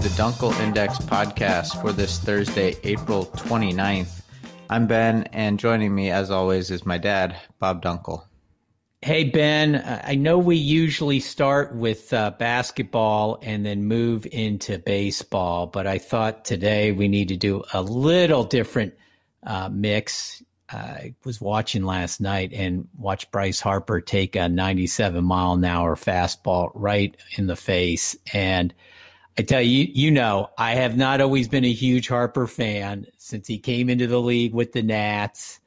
the Dunkel Index podcast for this Thursday, April 29th. I'm Ben, and joining me, as always, is my dad, Bob Dunkel. Hey, Ben, I know we usually start with uh, basketball and then move into baseball, but I thought today we need to do a little different uh, mix. I was watching last night and watched Bryce Harper take a 97 mile an hour fastball right in the face. And I tell you, you know, I have not always been a huge Harper fan since he came into the league with the Nats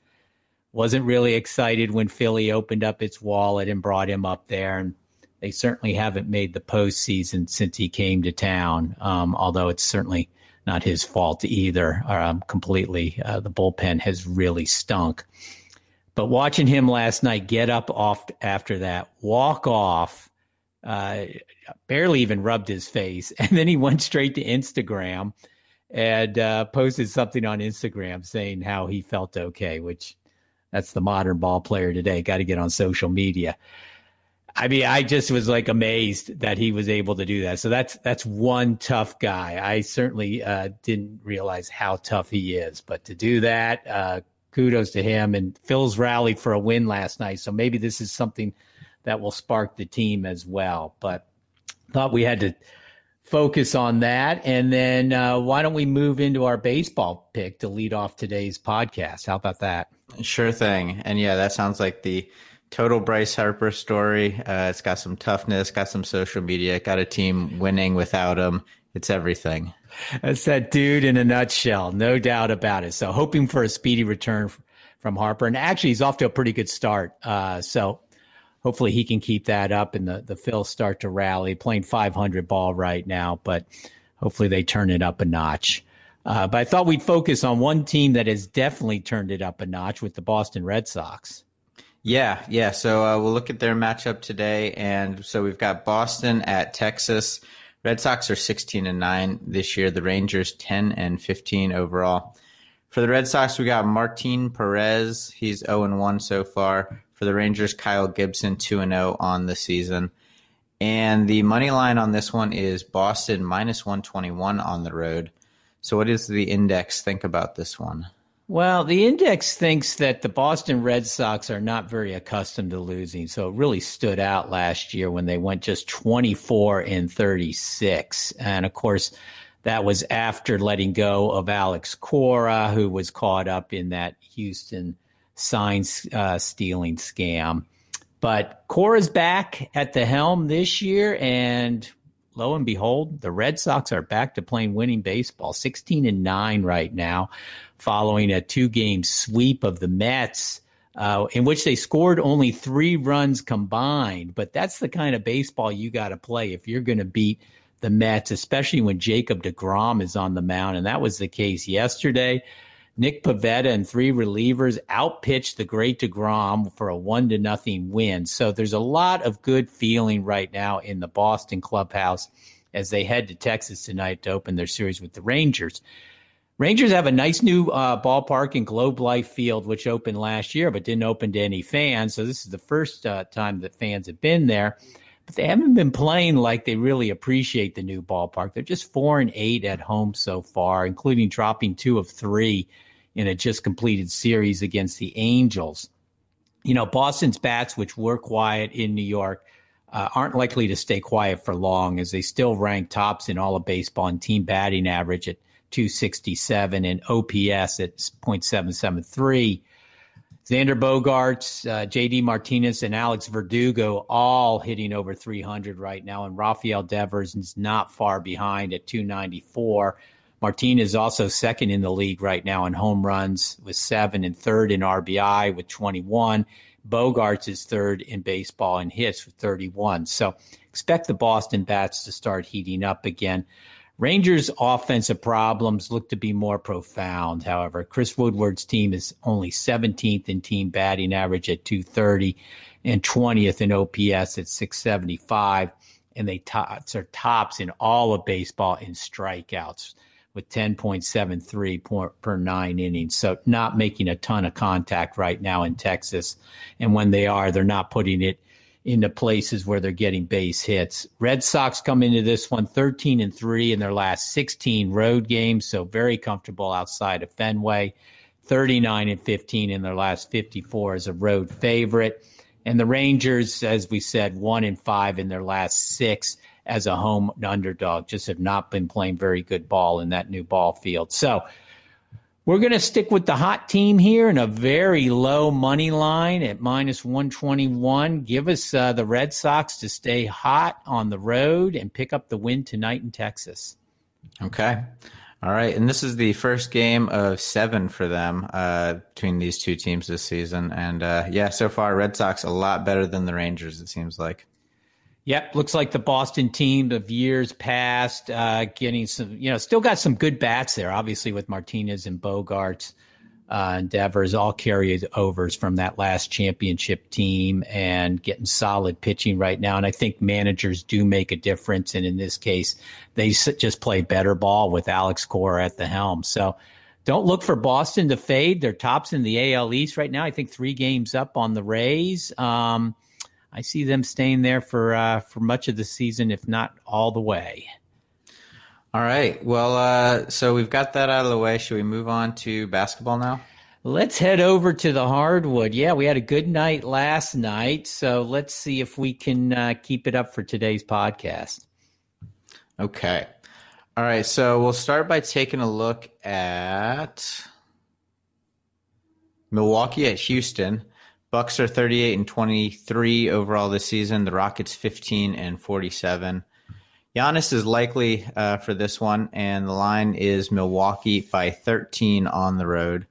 wasn't really excited when Philly opened up its wallet and brought him up there. And they certainly haven't made the postseason since he came to town, um, although it's certainly not his fault either. Um, completely, uh, the bullpen has really stunk. But watching him last night get up off after that, walk off, uh, barely even rubbed his face, and then he went straight to Instagram and uh, posted something on Instagram saying how he felt okay, which that's the modern ball player today. Got to get on social media. I mean, I just was like amazed that he was able to do that. So that's that's one tough guy. I certainly uh, didn't realize how tough he is, but to do that, uh, kudos to him. And Phils rallied for a win last night, so maybe this is something that will spark the team as well. But thought we had to focus on that, and then uh, why don't we move into our baseball pick to lead off today's podcast? How about that? Sure thing. And yeah, that sounds like the total Bryce Harper story. Uh, it's got some toughness, got some social media, got a team winning without him. It's everything. That's that dude in a nutshell, no doubt about it. So hoping for a speedy return from Harper, and actually he's off to a pretty good start. Uh, so hopefully he can keep that up, and the the Phils start to rally. Playing 500 ball right now, but hopefully they turn it up a notch. Uh, but I thought we'd focus on one team that has definitely turned it up a notch with the Boston Red Sox. Yeah, yeah. So uh, we'll look at their matchup today, and so we've got Boston at Texas. Red Sox are 16 and 9 this year. The Rangers 10 and 15 overall. For the Red Sox, we got Martin Perez. He's 0 and 1 so far. For the Rangers, Kyle Gibson 2 and 0 on the season. And the money line on this one is Boston minus 121 on the road. So, what does the index think about this one? Well, the index thinks that the Boston Red Sox are not very accustomed to losing. So it really stood out last year when they went just 24 and 36. And of course, that was after letting go of Alex Cora, who was caught up in that Houston sign uh, stealing scam. But Cora's back at the helm this year, and lo and behold, the Red Sox are back to playing winning baseball, 16 and 9 right now, following a two game sweep of the Mets. Uh, in which they scored only three runs combined. But that's the kind of baseball you got to play if you're going to beat the Mets, especially when Jacob DeGrom is on the mound. And that was the case yesterday. Nick Pivetta and three relievers outpitched the great DeGrom for a one to nothing win. So there's a lot of good feeling right now in the Boston clubhouse as they head to Texas tonight to open their series with the Rangers. Rangers have a nice new uh, ballpark in Globe Life Field, which opened last year but didn't open to any fans. So this is the first uh, time that fans have been there. But they haven't been playing like they really appreciate the new ballpark. They're just four and eight at home so far, including dropping two of three in a just completed series against the Angels. You know, Boston's bats, which were quiet in New York, uh, aren't likely to stay quiet for long as they still rank tops in all of baseball and team batting average at 267 and OPS at .773. Xander Bogaerts, uh, JD Martinez, and Alex Verdugo all hitting over 300 right now, and Rafael Devers is not far behind at 294. Martinez is also second in the league right now in home runs with seven and third in RBI with 21. Bogaerts is third in baseball in hits with 31. So expect the Boston bats to start heating up again. Rangers' offensive problems look to be more profound, however. Chris Woodward's team is only 17th in team batting average at 230 and 20th in OPS at 675. And they tops are tops in all of baseball in strikeouts with 10.73 per, per nine innings. So not making a ton of contact right now in Texas. And when they are, they're not putting it into places where they're getting base hits. Red Sox come into this one 13 and 3 in their last 16 road games, so very comfortable outside of Fenway. 39 and 15 in their last 54 as a road favorite. And the Rangers, as we said, 1 and 5 in their last 6 as a home underdog. Just have not been playing very good ball in that new ball field. So, we're going to stick with the hot team here in a very low money line at minus 121. Give us uh, the Red Sox to stay hot on the road and pick up the win tonight in Texas. Okay. All right. And this is the first game of seven for them uh, between these two teams this season. And uh, yeah, so far, Red Sox a lot better than the Rangers, it seems like. Yep, looks like the Boston team of years past, uh, getting some, you know, still got some good bats there. Obviously, with Martinez and Bogaerts, uh, Devers, all carried overs from that last championship team, and getting solid pitching right now. And I think managers do make a difference. And in this case, they just play better ball with Alex Cora at the helm. So. Don't look for Boston to fade. They're tops in the AL East right now. I think three games up on the Rays. Um, I see them staying there for uh, for much of the season, if not all the way. All right. Well, uh, so we've got that out of the way. Should we move on to basketball now? Let's head over to the hardwood. Yeah, we had a good night last night, so let's see if we can uh, keep it up for today's podcast. Okay. All right. So we'll start by taking a look at Milwaukee at Houston. Bucks are 38 and 23 overall this season. The Rockets 15 and 47. Giannis is likely uh, for this one, and the line is Milwaukee by 13 on the road.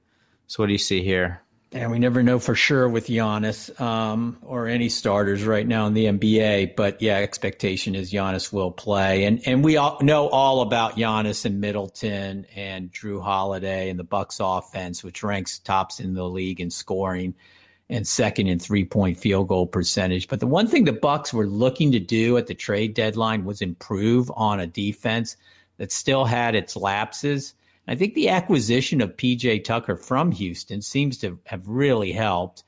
So, what do you see here? And we never know for sure with Giannis um, or any starters right now in the NBA. But yeah, expectation is Giannis will play, and and we all know all about Giannis and Middleton and Jrue Holiday and the Bucks offense, which ranks tops in the league in scoring and second in three point field goal percentage. But the one thing the Bucks were looking to do at the trade deadline was improve on a defense that still had its lapses. I think the acquisition of PJ Tucker from Houston seems to have really helped.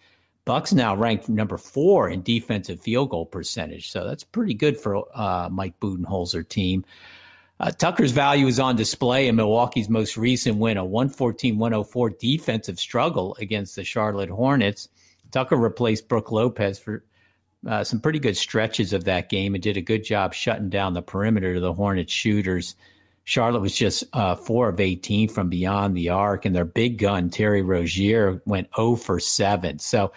Bucks now ranked number four in defensive field goal percentage, so that's pretty good for uh, Mike Budenholzer team. Uh, Tucker's value is on display in Milwaukee's most recent win, a 114 104 defensive struggle against the Charlotte Hornets. Tucker replaced Brook Lopez for uh, some pretty good stretches of that game and did a good job shutting down the perimeter of the Hornets shooters. Charlotte was just uh, four of 18 from beyond the arc, and their big gun, Terry Rozier, went 0 for 7. So,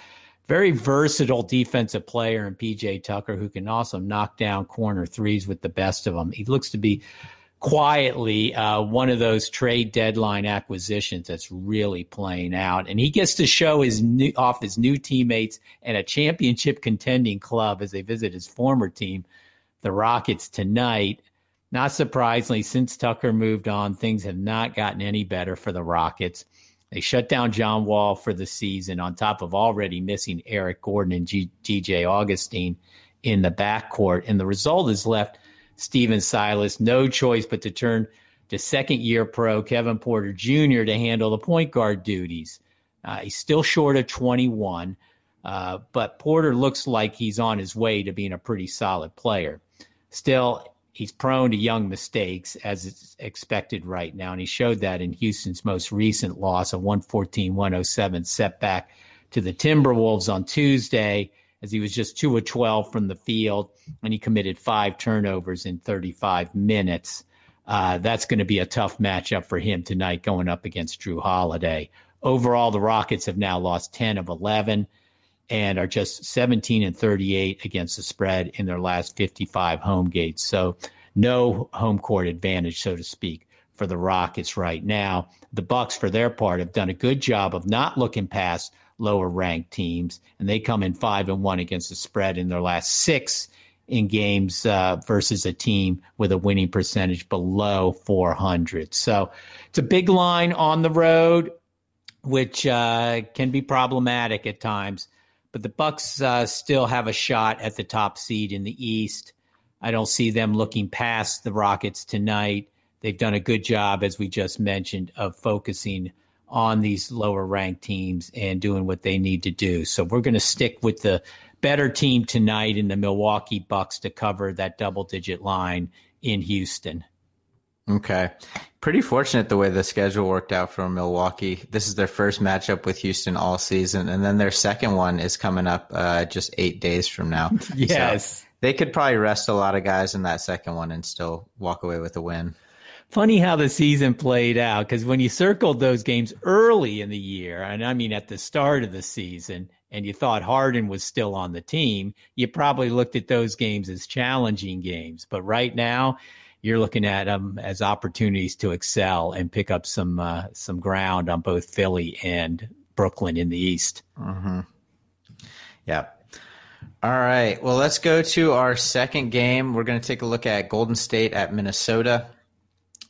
very versatile defensive player in PJ Tucker who can also knock down corner threes with the best of them. He looks to be quietly uh, one of those trade deadline acquisitions that's really playing out, and he gets to show his new, off his new teammates and a championship contending club as they visit his former team, the Rockets tonight. Not surprisingly, since Tucker moved on, things have not gotten any better for the Rockets. They shut down John Wall for the season, on top of already missing Eric Gordon and G- DJ Augustin in the backcourt, and the result is left Stephen Silas no choice but to turn to second year pro Kevin Porter Jr. to handle the point guard duties. Uh, he's still short of 21, uh, but Porter looks like he's on his way to being a pretty solid player. Still, he's prone to young mistakes as it's expected right now, and he showed that in Houston's most recent loss, a 114 107 setback to the Timberwolves on Tuesday as he was just 2 of 12 from the field and he committed five turnovers in 35 minutes. Uh, that's going to be a tough matchup for him tonight going up against Jrue Holiday. Overall, the Rockets have now lost 10 of 11 and are just 17 and 38 against the spread in their last 55 home games. So, no home court advantage, so to speak, for the Rockets right now. The Bucks, for their part, have done a good job of not looking past lower ranked teams, and they come in five and one against the spread in their last six in games uh, versus a team with a winning percentage below 400. So it's a big line on the road, which uh, can be problematic at times. But the Bucks uh, still have a shot at the top seed in the East. I don't see them looking past the Rockets tonight. They've done a good job, as we just mentioned, of focusing on these lower ranked teams and doing what they need to do. So we're going to stick with the better team tonight in the Milwaukee Bucks to cover that double digit line in Houston. Okay. Pretty fortunate the way the schedule worked out for Milwaukee. This is their first matchup with Houston all season, and then their second one is coming up uh, just eight days from now. yes. So they could probably rest a lot of guys in that second one and still walk away with a win. Funny how the season played out because when you circled those games early in the year, and I mean at the start of the season, and you thought Harden was still on the team, you probably looked at those games as challenging games. But right now, you're looking at them as opportunities to excel and pick up some uh, some ground on both Philly and Brooklyn in the East. Mm-hmm. Yeah. All right. Well, let's go to our second game. We're going to take a look at Golden State at Minnesota.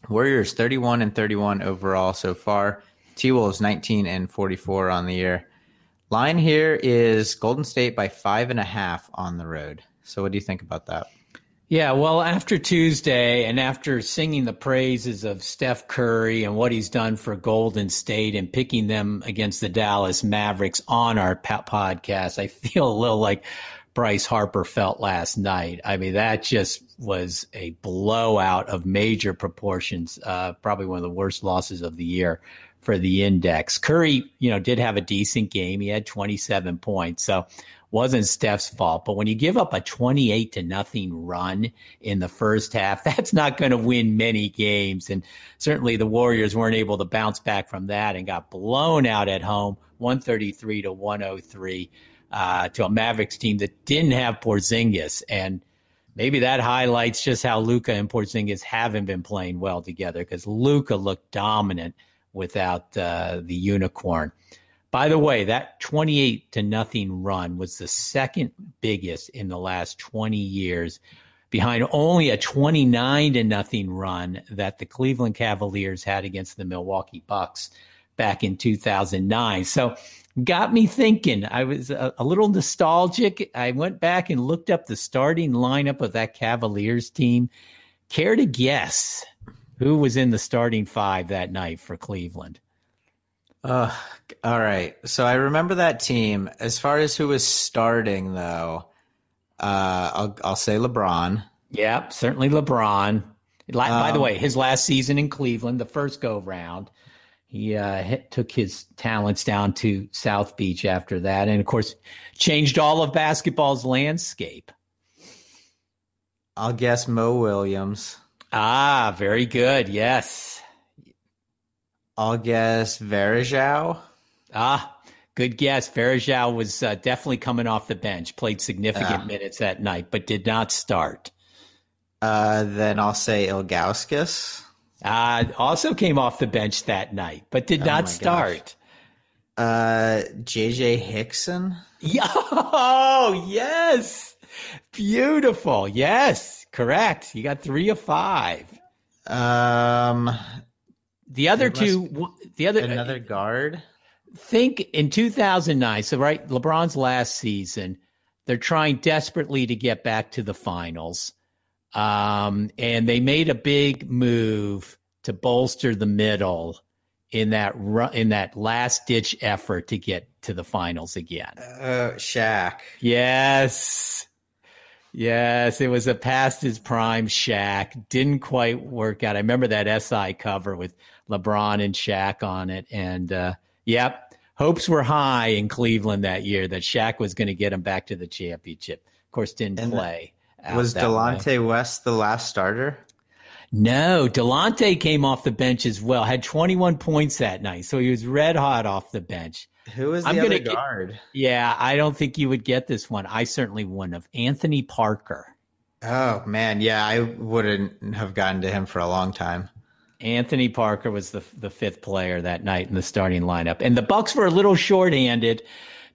Warriors 31 and 31 overall so far. T Wolves 19 and 44 on the year. Line here is Golden State by five and a half on the road. So, what do you think about that? Yeah, well, after Tuesday and after singing the praises of Steph Curry and what he's done for Golden State and picking them against the Dallas Mavericks on our podcast, I feel a little like Bryce Harper felt last night. I mean, that just was a blowout of major proportions, uh, probably one of the worst losses of the year for the index. Curry, you know, did have a decent game. He had 27 points. So wasn't Steph's fault. But when you give up a 28 to nothing run in the first half, that's not going to win many games. And certainly the Warriors weren't able to bounce back from that and got blown out at home, 133 to 103, uh, to a Mavericks team that didn't have Porzingis. And maybe that highlights just how Luka and Porzingis haven't been playing well together because Luka looked dominant without uh, the unicorn. By the way, that 28 to nothing run was the second biggest in the last 20 years, behind only a 29 to nothing run that the Cleveland Cavaliers had against the Milwaukee Bucks back in 2009. So, got me thinking. I was a, a little nostalgic. I went back and looked up the starting lineup of that Cavaliers team. Care to guess who was in the starting five that night for Cleveland? Uh, all right. So I remember that team. As far as who was starting, though, uh, I'll I'll say LeBron. Yep, certainly LeBron. By um, the way, his last season in Cleveland, the first go round, he uh, hit, took his talents down to South Beach after that, and of course, changed all of basketball's landscape. I'll guess Mo Williams. Ah, very good. Yes. I'll guess Varejao. Ah, good guess. Varejao was uh, definitely coming off the bench, played significant uh, minutes that night, but did not start. Uh, then I'll say Ilgauskas. Uh, also came off the bench that night, but did oh not start. Uh, JJ Hickson. Oh, yes. Beautiful. Yes, correct. You got three of five. Um, the other two, the other another guard. Think in 2009. So right, LeBron's last season, they're trying desperately to get back to the finals, um, and they made a big move to bolster the middle in that in that last ditch effort to get to the finals again. Uh, Shaq. Yes. Yes, it was a past his prime Shaq. Didn't quite work out. I remember that SI cover with LeBron and Shaq on it. And uh, yep, hopes were high in Cleveland that year that Shaq was going to get him back to the championship. Of course, didn't and play. Was Delonte way. West the last starter? No, Delonte came off the bench as well. Had 21 points that night, so he was red hot off the bench. Who is the I'm other guard? Get, yeah, I don't think you would get this one. I certainly wouldn't have. Anthony Parker. Oh man, yeah, I wouldn't have gotten to him for a long time. Anthony Parker was the the fifth player that night in the starting lineup, and the Bucks were a little shorthanded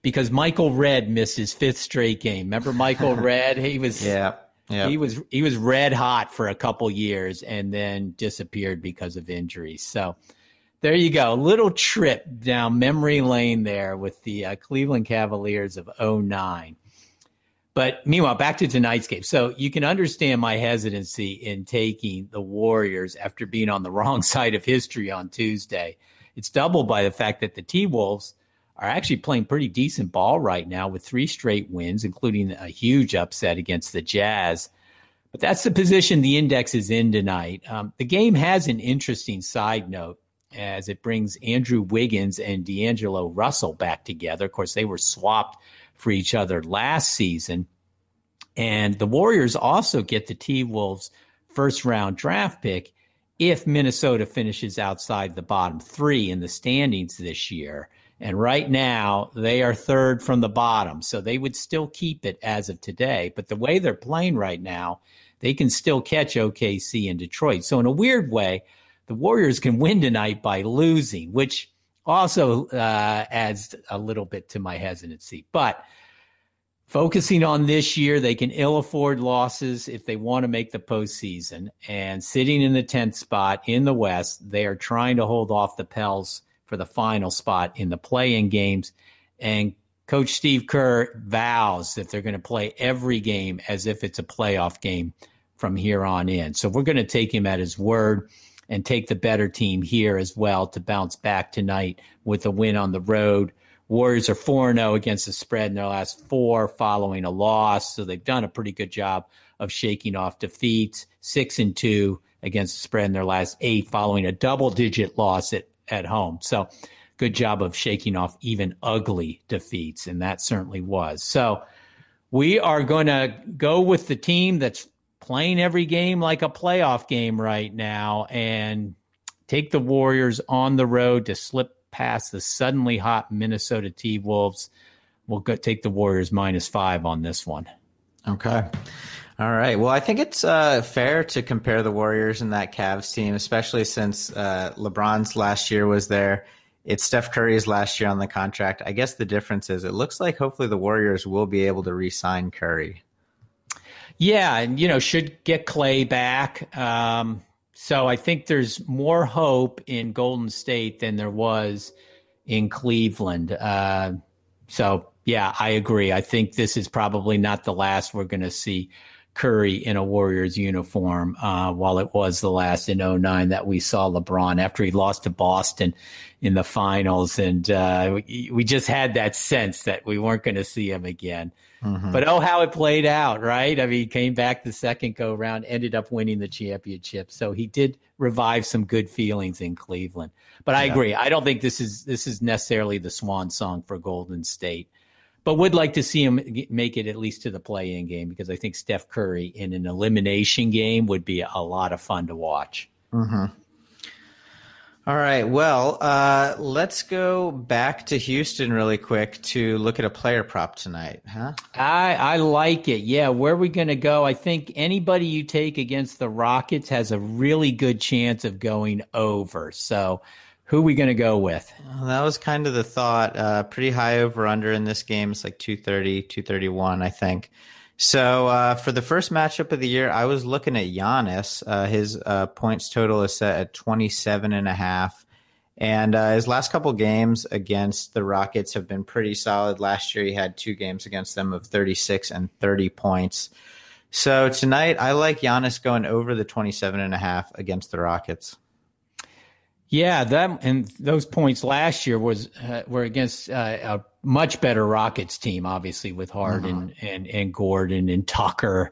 because Michael Redd missed his fifth straight game. Remember Michael Redd? He was yeah. Yeah. He was he was red hot for a couple years and then disappeared because of injuries. So there you go. A little trip down memory lane there with the uh, Cleveland Cavaliers of 09. But meanwhile, back to tonight's game. So you can understand my hesitancy in taking the Warriors after being on the wrong side of history on Tuesday. It's doubled by the fact that the T Wolves are actually playing pretty decent ball right now with three straight wins, including a huge upset against the Jazz. But that's the position the index is in tonight. Um, the game has an interesting side note as it brings Andrew Wiggins and D'Angelo Russell back together. Of course, they were swapped for each other last season. And the Warriors also get the T Wolves first round draft pick if Minnesota finishes outside the bottom three in the standings this year. And right now, they are third from the bottom. So they would still keep it as of today. But the way they're playing right now, they can still catch OKC and Detroit. So, in a weird way, the Warriors can win tonight by losing, which also uh, adds a little bit to my hesitancy. But focusing on this year, they can ill afford losses if they want to make the postseason. And sitting in the 10th spot in the West, they are trying to hold off the Pels for the final spot in the play in games. And Coach Steve Kerr vows that they're going to play every game as if it's a playoff game from here on in. So we're going to take him at his word and take the better team here as well to bounce back tonight with a win on the road. Warriors are 4 0 against the spread in their last four following a loss. So they've done a pretty good job of shaking off defeats. 6 and 2 against the spread in their last eight following a double digit loss at, at home. So good job of shaking off even ugly defeats. And that certainly was. So we are going to go with the team that's playing every game like a playoff game right now and take the Warriors on the road to slip past the suddenly hot Minnesota T Wolves. We'll go take the Warriors minus five on this one. Okay. All right. Well, I think it's uh, fair to compare the Warriors and that Cavs team, especially since uh, LeBron's last year was there. It's Steph Curry's last year on the contract. I guess the difference is it looks like hopefully the Warriors will be able to re sign Curry. Yeah, and you know should get Clay back. Um, so I think there's more hope in Golden State than there was in Cleveland. Uh, so yeah, I agree. I think this is probably not the last we're going to see Curry in a Warriors uniform, uh, while it was the last in 09 that we saw LeBron after he lost to Boston in the finals. And uh, we, we, just had that sense that we weren't going to see him again. Mm-hmm. But oh, how it played out, right? I mean, he came back the second go round, ended up winning the championship. So he did revive some good feelings in Cleveland. But I yeah. agree. I don't think this is this is necessarily the swan song for Golden State. But would like to see him make it at least to the play-in game because I think Steph Curry in an elimination game would be a lot of fun to watch. Mm-hmm. All right. Well, uh, let's go back to Houston really quick to look at a player prop tonight, huh? I I like it. Yeah, where are we going to go? I think anybody you take against the Rockets has a really good chance of going over. So, who are we going to go with? Well, that was kind of the thought. Uh, pretty high over under in this game. It's like 230, 231, I think. So uh, for the first matchup of the year, I was looking at Giannis. Uh, his uh, points total is set at 27 and a half. And uh, his last couple games against the Rockets have been pretty solid. Last year, he had two games against them of 36 and 30 points. So tonight, I like Giannis going over the 27 and a half against the Rockets. Yeah, that and those points last year was uh, were against uh, a much better Rockets team, obviously with Harden uh-huh. and and Gordon and Tucker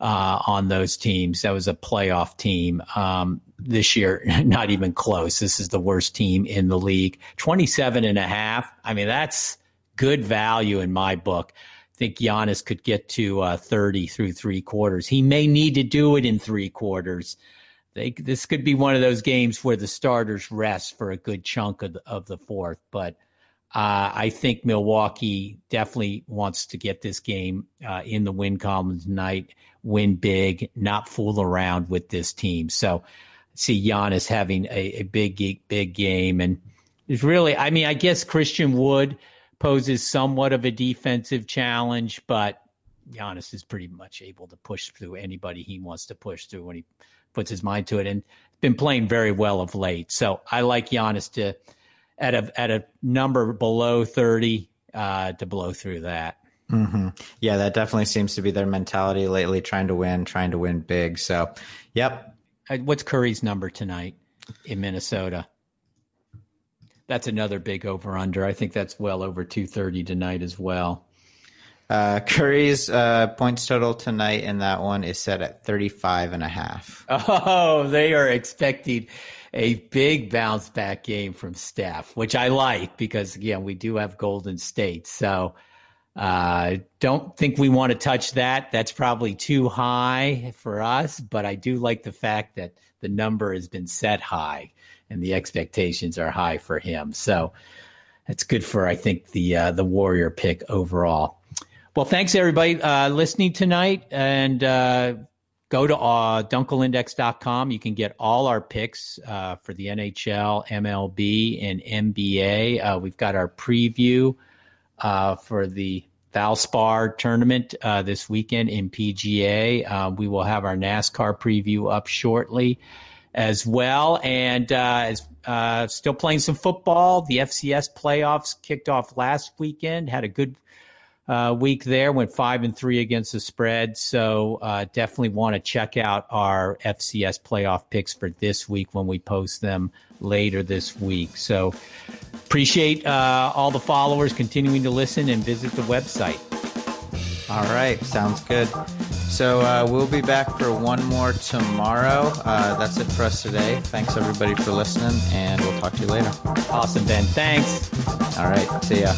uh, on those teams. That was a playoff team. Um, this year, not even close. This is the worst team in the league. 27 and a half. I mean, that's good value in my book. I think Giannis could get to uh, 30 through three quarters. He may need to do it in three quarters they, this could be one of those games where the starters rest for a good chunk of the, of the fourth. But uh, I think Milwaukee definitely wants to get this game uh, in the win column tonight, win big, not fool around with this team. So see Giannis having a, a big, big game. And it's really, I mean, I guess Christian Wood poses somewhat of a defensive challenge, but Giannis is pretty much able to push through anybody he wants to push through when he puts his mind to it and been playing very well of late. So I like Giannis to at a at a number below thirty uh, to blow through that. Mm-hmm. Yeah, that definitely seems to be their mentality lately, trying to win, trying to win big. So, yep. Uh, what's Curry's number tonight in Minnesota? that's another big over under. I think that's well over 230 tonight as well. Uh, Curry's uh, points total tonight in that one is set at 35 and a half. Oh, they are expecting a big bounce back game from Steph, which I like because again, we do have Golden State. So uh, don't think we want to touch that. That's probably too high for us, but I do like the fact that the number has been set high and the expectations are high for him. So that's good for I think the uh, the Warrior pick overall. Well, thanks everybody uh, listening tonight, and uh, go to uh, dunkelindex.com. You can get all our picks uh, for the NHL, MLB, and NBA. Uh, we've got our preview uh, for the Valspar tournament uh, this weekend in PGA. Uh, we will have our NASCAR preview up shortly as well. And uh, still playing some football. The FCS playoffs kicked off last weekend. Had a good uh, week there. Went five and three against the spread. So uh, definitely want to check out our FCS playoff picks for this week when we post them later this week. So appreciate uh, all the followers continuing to listen and visit the website. All right, sounds good. So uh, we'll be back for one more tomorrow. Uh, that's it for us today. Thanks everybody for listening, and we'll talk to you later. Awesome, Ben. Thanks. All right, see ya.